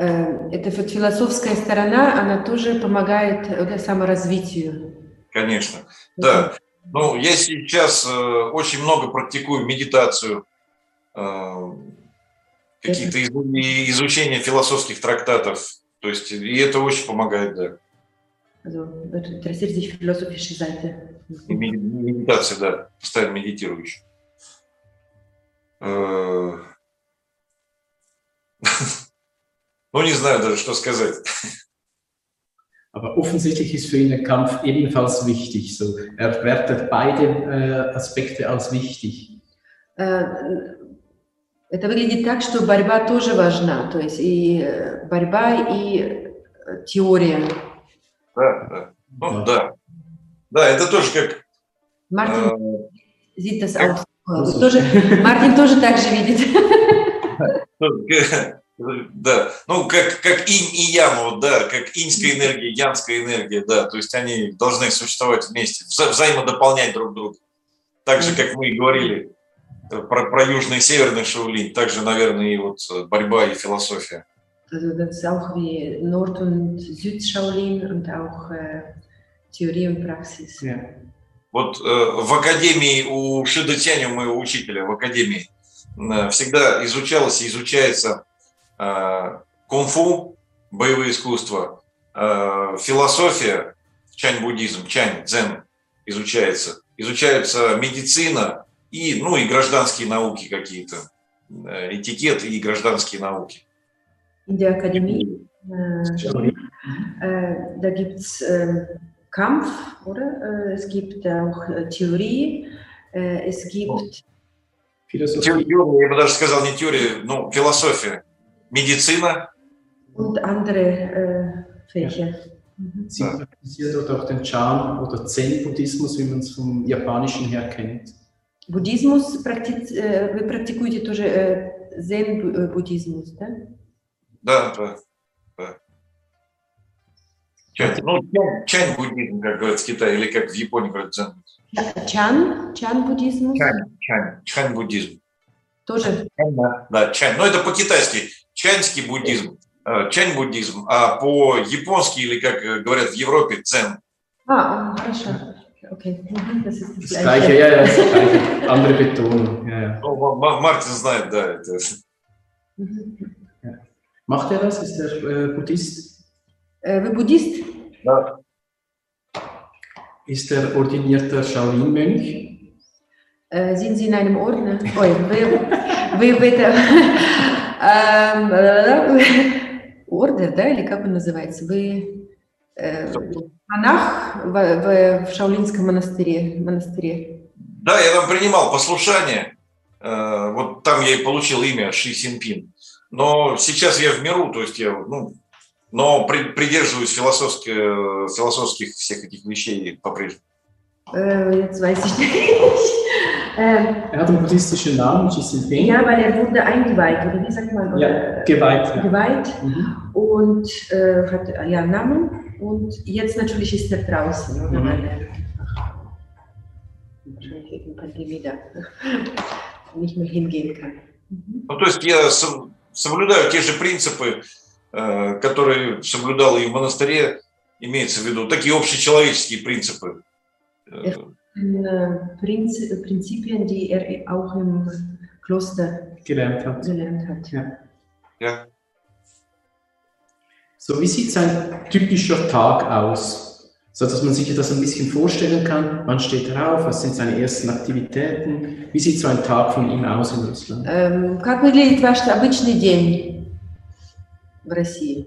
Это вот философская сторона, она тоже помогает саморазвитию. Конечно, да. Ну, я сейчас э, очень много практикую медитацию, э, какие-то изучения философских трактатов. То есть, и это очень помогает, да. Медитация, да, постоянно медитирующий. ну, не знаю даже, что сказать. Aber offensichtlich ist für ihn der Kampf ebenfalls wichtig. So, er wertet beide äh, Aspekte als wichtig. Это выглядит так, что борьба тоже важна, то есть и борьба, и теория. Да, да. Ну, да. Да, это тоже как... Мартин э, auch. Тоже, Мартин тоже так же видит. Да, ну как, как инь и вот, да, как иньская энергия, янская энергия, да, то есть они должны существовать вместе, вза взаимодополнять друг друга. Так же, как мы и говорили, про, про южный и северный Шаолинь, также, наверное, и вот борьба и философия. Also das ist auch wie Nord- und Süd-Shaolin und auch äh, Theorie und Praxis. Yeah. Вот э, в академии у Шида Тяня, моего учителя в академии, э, всегда изучалось и изучается кунг-фу, боевые искусства, э, философия, чань-буддизм, чань, дзен изучается, изучается медицина, и, ну, и гражданские науки какие-то, э, этикет и гражданские науки. In der Akademie, äh, äh, da gibt es äh, Kampf, oder? es gibt auch Theorie, es gibt... Теория, я бы даже сказал не теория, но философия, медицина. Und andere Fächer. Sie praktiziert dort auch den Chan oder Zen-Buddhismus, wie man es vom Japanischen her kennt. Практи... вы практикуете тоже зен-буддизмус, да? Да, да. да. Чан, ну, чан буддизм, как говорят в Китае, или как в Японии говорят дзен. Чан? Чан буддизм? Чан, чан, чан буддизм. Тоже? Чан, да, да, чан. Но это по-китайски. Чанский буддизм, чань буддизм, а по-японски, или как говорят в Европе, дзен. А, хорошо. Okay. Das ist das, das Gleiche. ja, ja, das Gleiche. Andere Betonung. Ja, ja. Oh, Martin знает, да. Это. Ja. Macht er das? Ist er äh, Buddhist? Äh, вы буддист? Да. ist er ordinierter Shaolin-Mönch. Äh, sind Sie in einem Ordner? Ой, вы, вы в это... эм, э, Ордер, да, или как он называется? Вы э, монах в, в, Шаолинском монастыре, монастыре. Да, я там принимал послушание. Э, Вот там я и получил имя Ши Синпин. Но сейчас я в миру, то есть я, ну, но при- придерживаюсь философских, философских всех этих вещей по-прежнему. Er hat einen buddhistischen Namen, Jisilping. ja, weil er wurde eingeweiht, oder wie sagt man? Ja, geweiht. Ja. Geweiht Mhm. und äh, hat äh, ja Namen. Und jetzt natürlich ist er draußen, oder? Mhm. Weil er einfach wahrscheinlich wegen Pandemie da nicht mehr hingehen kann. Mhm. Ну, то есть я соблюдаю те же принципы, э, которые соблюдал и в монастыре, имеется в виду такие общечеловеческие принципы. Э, Äh, Prinz, Prinzipien, die er auch im Kloster Gelernt hat. gelernt hat. Я So, wie sieht sein typischer Tag aus? So dass man sich das ein bisschen vorstellen kann. Wann steht er auf? Was sind seine ersten Aktivitäten? Wie sieht so ein Tag von ihm aus in Russland? Эм, Как выглядит ваш обычный день в России?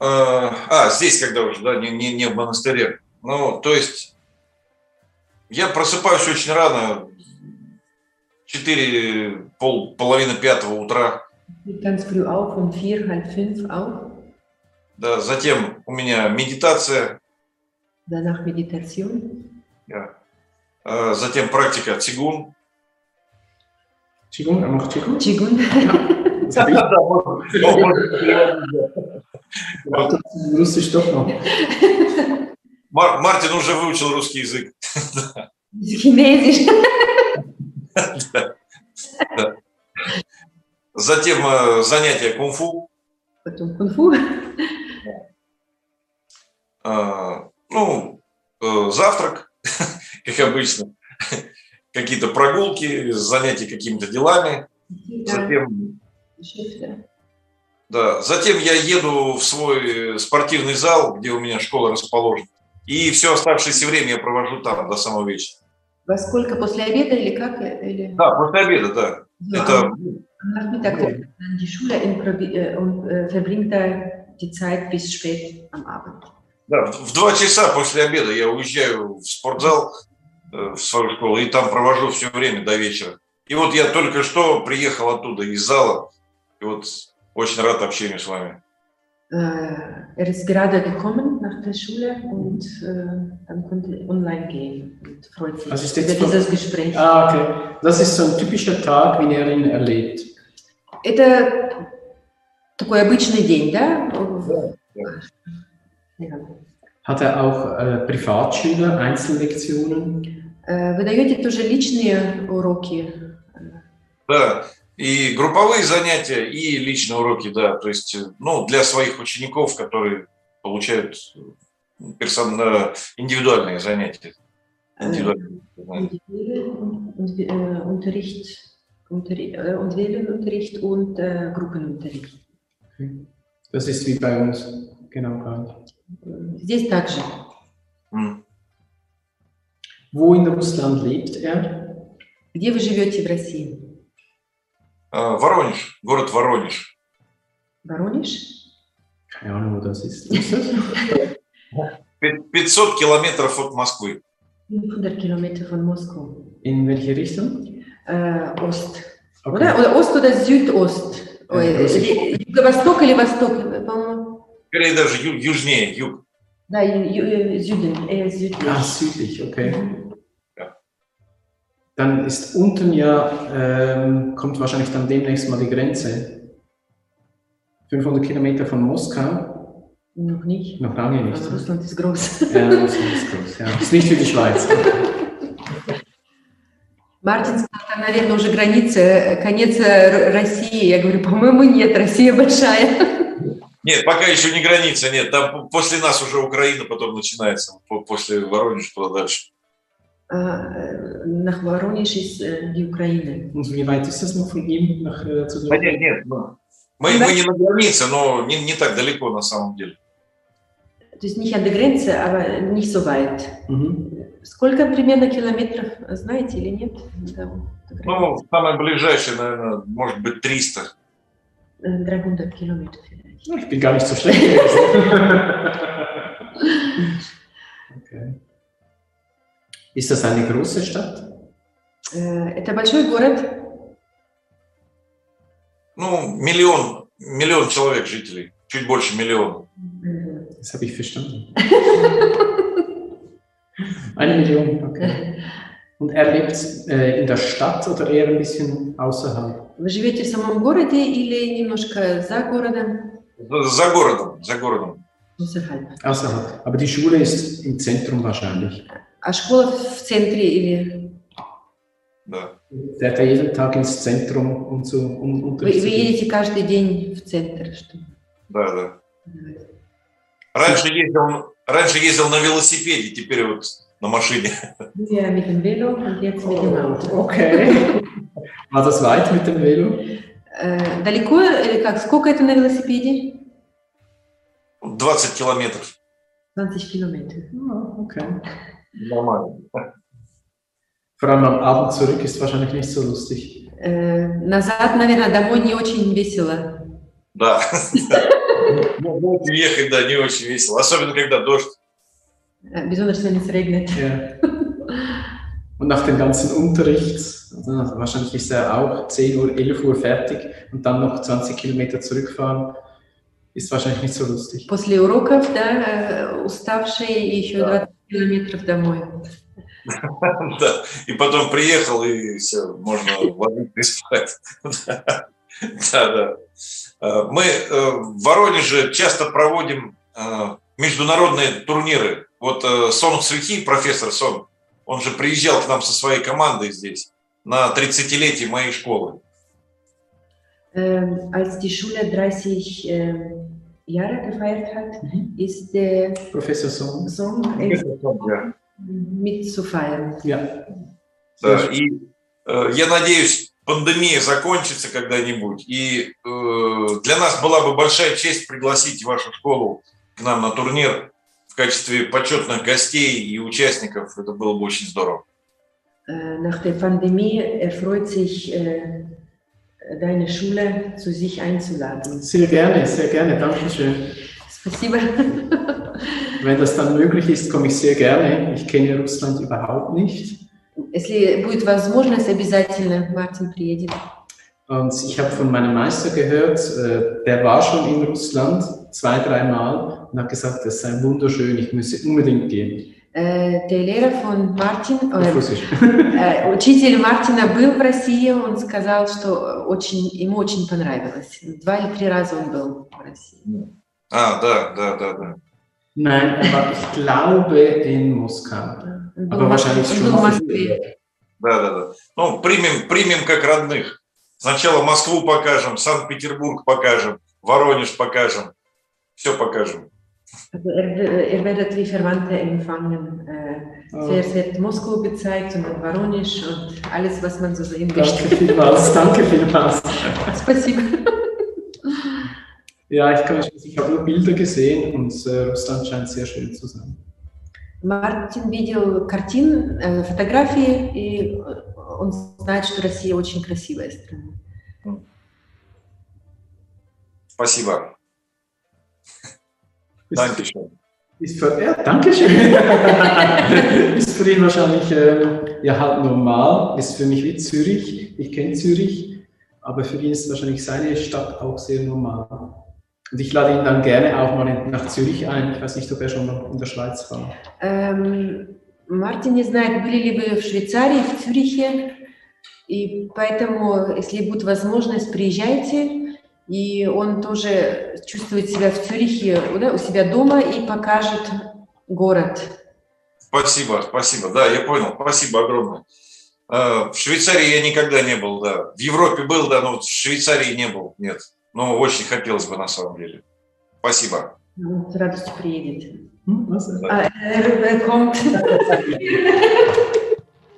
Э, А, здесь когда уже, да, не, не, не в монастыре. Ну, то есть я просыпаюсь очень рано, 4, пол, половина пятого утра. Um. Да, затем у меня медитация, Danach Meditation. э, затем практика цигун. Qigong, er macht Qigong? Qigong. Das habe Мар- Мартин уже выучил русский язык. Затем э, занятия кунг-фу. Потом кунг-фу. Э, Ну, э, завтрак, как обычно. Какие-то прогулки, занятия какими-то делами. Затем, да, затем я еду в свой спортивный зал, где у меня школа расположена. И все оставшееся время я провожу там до самого вечера. Во сколько? После обеда или как? Или... Да, после обеда, да. Ja, Это am Nachmittag fährt er dann die Schule und verbringt da die Zeit bis spät am Abend. Да, в в два часа после обеда я уезжаю в спортзал, э, в свою школу, и там провожу все время до вечера. И вот я только что приехал оттуда, из зала, и вот очень рад общению с вами. Äh, er ist gerade gekommen nach der Schule und äh, dann konnte er online gehen und freut sich Was ist über jetzt von- dieses Gespräch. Ah, okay. Das ist so ein typischer Tag, wie er ihn erlebt. Это такой обычный день, да? Ja. Hat er auch äh, Privatschüler, Einzellektionen? Э, Вы даете тоже личные уроки? Да, И групповые занятия, и личные уроки, да, то есть, э, ну, для своих учеников, которые получают э, персон... э, индивидуальные занятия. Индивидуальные занятия. Unterricht, Unterri Individualunterricht und äh, Gruppenunterricht. Das ist wie bei uns. Genau gleich. Здесь также. М. Wo in Russland lebt er? Где вы живете в России? Э, Воронеж, город Воронеж. Воронеж? Keine Ahnung, wo das ist. Пи- 500 километров от Москвы. 500 Kilometer von Moskau. In welche Richtung? Äh, Ost. Okay. Oder? oder Ost oder Südost? Äh, Юго-Восток или Восток? По-моему, Скорее даже ю- южнее, юг. да, Ю- Ю- äh, Süden, eher südlich. Ah, südlich, okay. Dann ist unten ja, ähm, kommt wahrscheinlich dann demnächst mal die Grenze. 500 Kilometer von Moskau, Noch nicht. noch lange nicht. Aber Russland ist groß. Ja, Russland ist groß, ja. Ist nicht wie die Schweiz. Мартин сказал, там, наверное, уже граница, э, конец э, России. Я говорю, по-моему, нет, Россия большая. Нет, пока еще не граница, нет. Там после нас уже Украина потом начинается, по- после Воронежа туда дальше. А, э, Nach Воронеж ist die Ukraine. Und wie weit ist das noch von ihm nach, zu Да нет, нет, ну, мы, мы не на границе, но не, не так далеко на самом деле. То есть nicht an der Grenze, aber nicht so weit. Сколько примерно километров, знаете или нет? Ну, самое ближайшее, наверное, может быть 300. Äh, 300 Kilometer vielleicht. Ich bin gar nicht so schlecht gewesen. okay. Ist das eine große Stadt? Äh, Это большой город, Ну, миллион, миллион человек жителей, чуть больше миллиона. Mhm. Das habe ich verstanden. Eine Million, okay. Und er lebt äh, in der Stadt oder eher ein bisschen außerhalb? Вы живете в самом городе или немножко за городом? За городом, за городом. Außerhalb. Außerhalb. Aber die Schule ist im Zentrum wahrscheinlich. А школа в центре или... Да. Fährt jeden Tag ins Zentrum, um zu um Вы, Unterricht вы едете каждый день в центр? Что? Да, да. Раньше ездил, раньше ездил на велосипеде, теперь вот на машине. Ja, mit dem Velo und jetzt mit dem Auto. Okay. War das weit mit dem Velo? Э, Далеко или как? Сколько это на велосипеде? 20 километров. 20 Kilometer. Ah, okay. Нормально. Vor allem am Abend zurück ist wahrscheinlich nicht so lustig. Э, Назад, наверное, домой не очень весело. Да. Ну, ехать, да, не очень весело. Особенно, когда дождь. Äh, Besonders wenn es regnet. Ja. Und nach dem ganzen Unterricht, also wahrscheinlich ist er auch 10 Uhr, 11 Uhr fertig und dann noch 20 Kilometer zurückfahren, ist wahrscheinlich nicht so lustig. После уроков, да, э, уставшие и еще Да. 20 километров домой. Да. И потом приехал, и все, можно ложиться и спать. Да, да. Э, Мы э, в Воронеже часто проводим э, международные турниры. Вот Сон Срихи, профессор Сон, он же приезжал к нам со своей командой здесь на 30-летие моей школы. Als die Schule 30 ähm, Jahre gefeiert hat, Mhm. ist der Professor Sohn. Song Да. mitzufeiern. Ja. Да, и э, я надеюсь, пандемия закончится когда-нибудь, и э, для нас была бы большая честь пригласить вашу школу к нам на турнир в качестве почетных гостей и участников. Это было бы очень здорово. Äh, nach der Pandemie erfreut sich äh, deine Schule, zu sich einzuladen. Sehr gerne, sehr gerne, danke schön. Спасибо. Wenn das dann möglich ist, komme ich sehr gerne. Ich kenne Russland überhaupt nicht. Если будет возможность, обязательно Мартин приедет. Und ich habe von meinem Meister gehört, äh, der war schon in Russland zwei, dreimal und hat gesagt, das sei wunderschön, ich müsse unbedingt gehen. Der Lehrer von Мартин, э, учитель Мартина был в России, он сказал, что очень, ему очень понравилось. Два или три раза он был в России. А, да, да, да, да. Nein, aber ich glaube in Moskau. Был Aber в Москве- wahrscheinlich schon в Москве. Да, да, да. Ну, примем, примем как родных. Сначала Москву покажем, Санкт-Петербург покажем, Воронеж покажем. Все покажем. Also er, er werdet wie Verwandte empfangen. Äh, Oh, Zuerst wird Moskau gezeigt und dann Waronisch und alles, was man so sehen danke möchte. vielmals, danke vielmals. Спасибо. Ja, ich, kann, ich habe nur Bilder gesehen und äh, Russland scheint sehr schön zu sein. Мартин видел картин, э, фотографии, и он знает, что Россия очень красивая страна. Спасибо. Ist, Dankeschön. ist für, ja, danke schön. ist für ihn wahrscheinlich ähm, ja, halt normal, ist für mich wie Zürich. Ich kenne Zürich, aber für ihn ist wahrscheinlich seine Stadt auch sehr normal. Und ich lade ihn dann gerne auch mal in, nach Zürich ein. Ich weiß nicht, ob er schon mal in der Schweiz war. Эм, Мартин не знает, были ли вы в Швейцарии, в Цюрихе, и поэтому, если будет возможность, приезжайте, И он тоже чувствует себя в Цюрихе, да, у себя дома и покажет город. Спасибо, спасибо. Да, я понял. Спасибо огромное. Э, В Швейцарии я никогда не был, да. В Европе был, да, но вот в Швейцарии не был, нет. Но очень хотелось бы на самом деле. Спасибо. Он с радостью приедет. Was? А, kommt.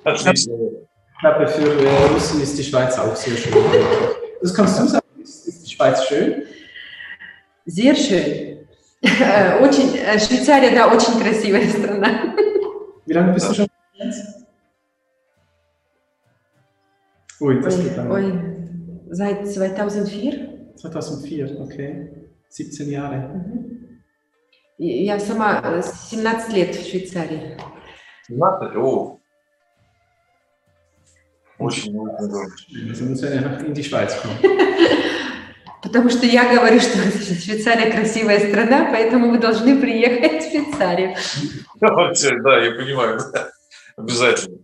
Отлично. Ich glaube, für Russen ist die Schweiz auch sehr schön. Das kannst du sagen. Ist, ist die Schweiz schön? Sehr schön. Очень, Швейцария, да, очень красивая страна. Wie lange bist du schon jetzt? Ui, das geht lang. Ui, seit 2004. 2004, okay. 17 Jahre. Mhm. Я сама 17 лет в Швейцарии. 17? О, очень Sie müssen ja in die Schweiz kommen. Потому что я говорю, что Швейцария красивая страна, поэтому вы должны приехать в Швейцарию. Да, я понимаю. Обязательно.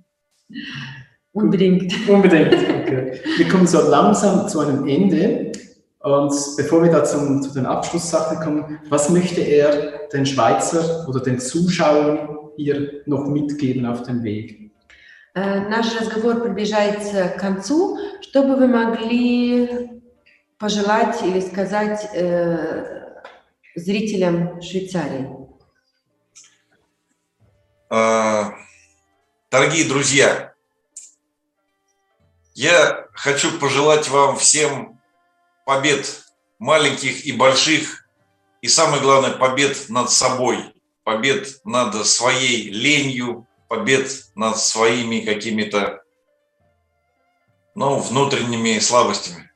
Unbedingt. Unbedingt, okay. Wir kommen so langsam zu einem Ende. Und bevor wir da zum, zu den Abschlusssachen kommen, was möchte er den Schweizer oder den Zuschauern hier noch mitgeben auf dem Weg? Наш разговор приближается к концу. Что бы вы могли пожелать или сказать э, зрителям Швейцарии? Дорогие друзья, я хочу пожелать вам всем побед маленьких и больших, и самое главное, побед над собой, побед над своей ленью, побед над своими какими-то ну, внутренними слабостями.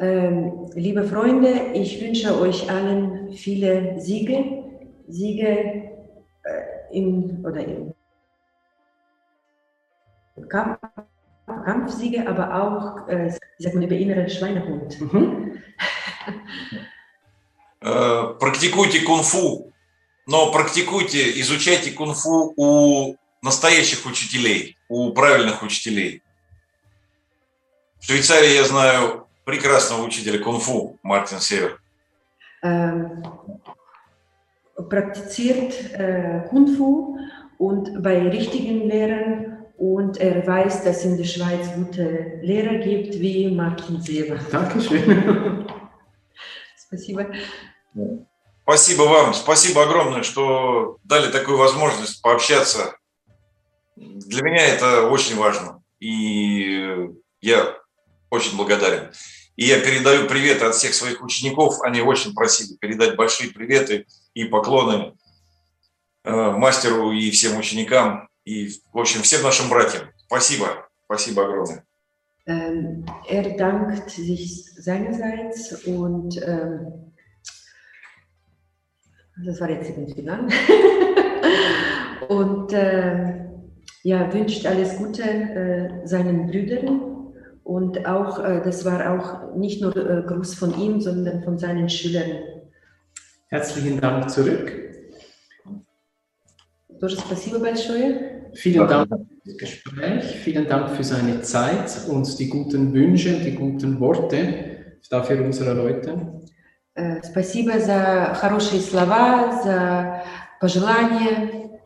Ähm, liebe Freunde, ich wünsche euch allen viele Siege, Siege äh, im, oder im Kampf, Kampfsiege, aber auch, äh, sagt man, über innere Schweinehund. Mhm. Äh, практикуйте кунг-фу, но практикуйте, изучайте кунг-фу у настоящих учителей, у правильных учителей. В Швейцарии я знаю прекрасного учителя кунг-фу Мартин Север. Praktiziert äh, Kung-Fu und bei richtigen Lehrern und er weiß, dass es in der Schweiz gute Lehrer gibt wie Martin Seber. Dankeschön. Спасибо. Спасибо вам, спасибо огромное, что дали такую возможность пообщаться. Для меня это очень важно, и я очень благодарен. И я передаю приветы от всех своих учеников. Они очень просили передать большие приветы и поклоны э, мастеру и всем ученикам, и, в общем, всем нашим братьям. Спасибо. Спасибо огромное. Er dankt sich seinerseits und ähm, das war jetzt irgendwie lang. und äh, ja, wünscht alles Gute äh, seinen Brüdern und auch, äh, das war auch nicht nur äh, Gruß von ihm, sondern von seinen Schülern. Herzlichen Dank zurück. Тоже спасибо большое. Vielen Dank für das Gespräch, vielen Dank für seine Zeit und die guten Wünsche, die guten Worte dafür unsere Leute. Спасибо за хорошие слова, за пожелания.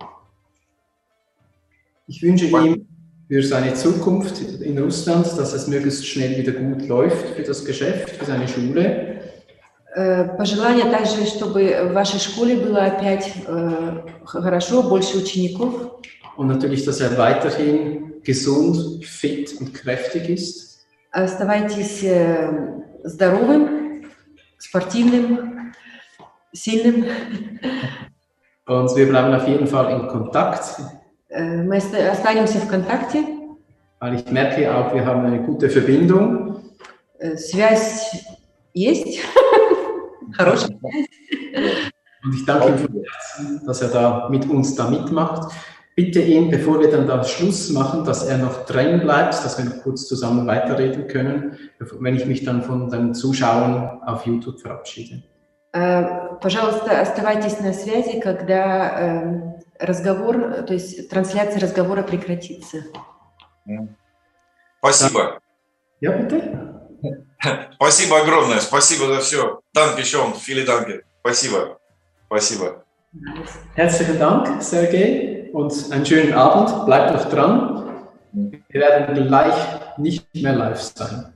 Ich wünsche ihm für seine Zukunft in Russland, dass es möglichst schnell wieder gut läuft für das Geschäft, für seine Schule. Пожелание также, чтобы в вашей школе было опять хорошо, больше учеников. Und natürlich, dass er weiterhin gesund, fit und kräftig ist. Оставайтесь здоровым, спортивным, сильным. Und wir bleiben auf jeden Fall in Kontakt. Мы останемся в контакте. Weil ich merke auch, wir haben eine gute Verbindung. Связь есть. Хорошая Связь. Und ich danke ihm von Herzen, dass er da mit uns da mitmacht. Bitte ihn, bevor wir dann da Schluss machen, dass er noch drin bleibt, dass wir noch kurz zusammen weiterreden können, wenn ich mich dann von den Zuschauern auf YouTube verabschiede. Пожалуйста, оставайтесь на связи, когда разговор, то есть трансляция разговора прекратится. Спасибо. Ja, bitte. Спасибо огромное, спасибо за все. Danke schön, viele Danke. Спасибо, спасибо. Herzlichen Dank, Sergej, und einen schönen Abend. Bleibt noch dran. Wir werden gleich nicht mehr live sein.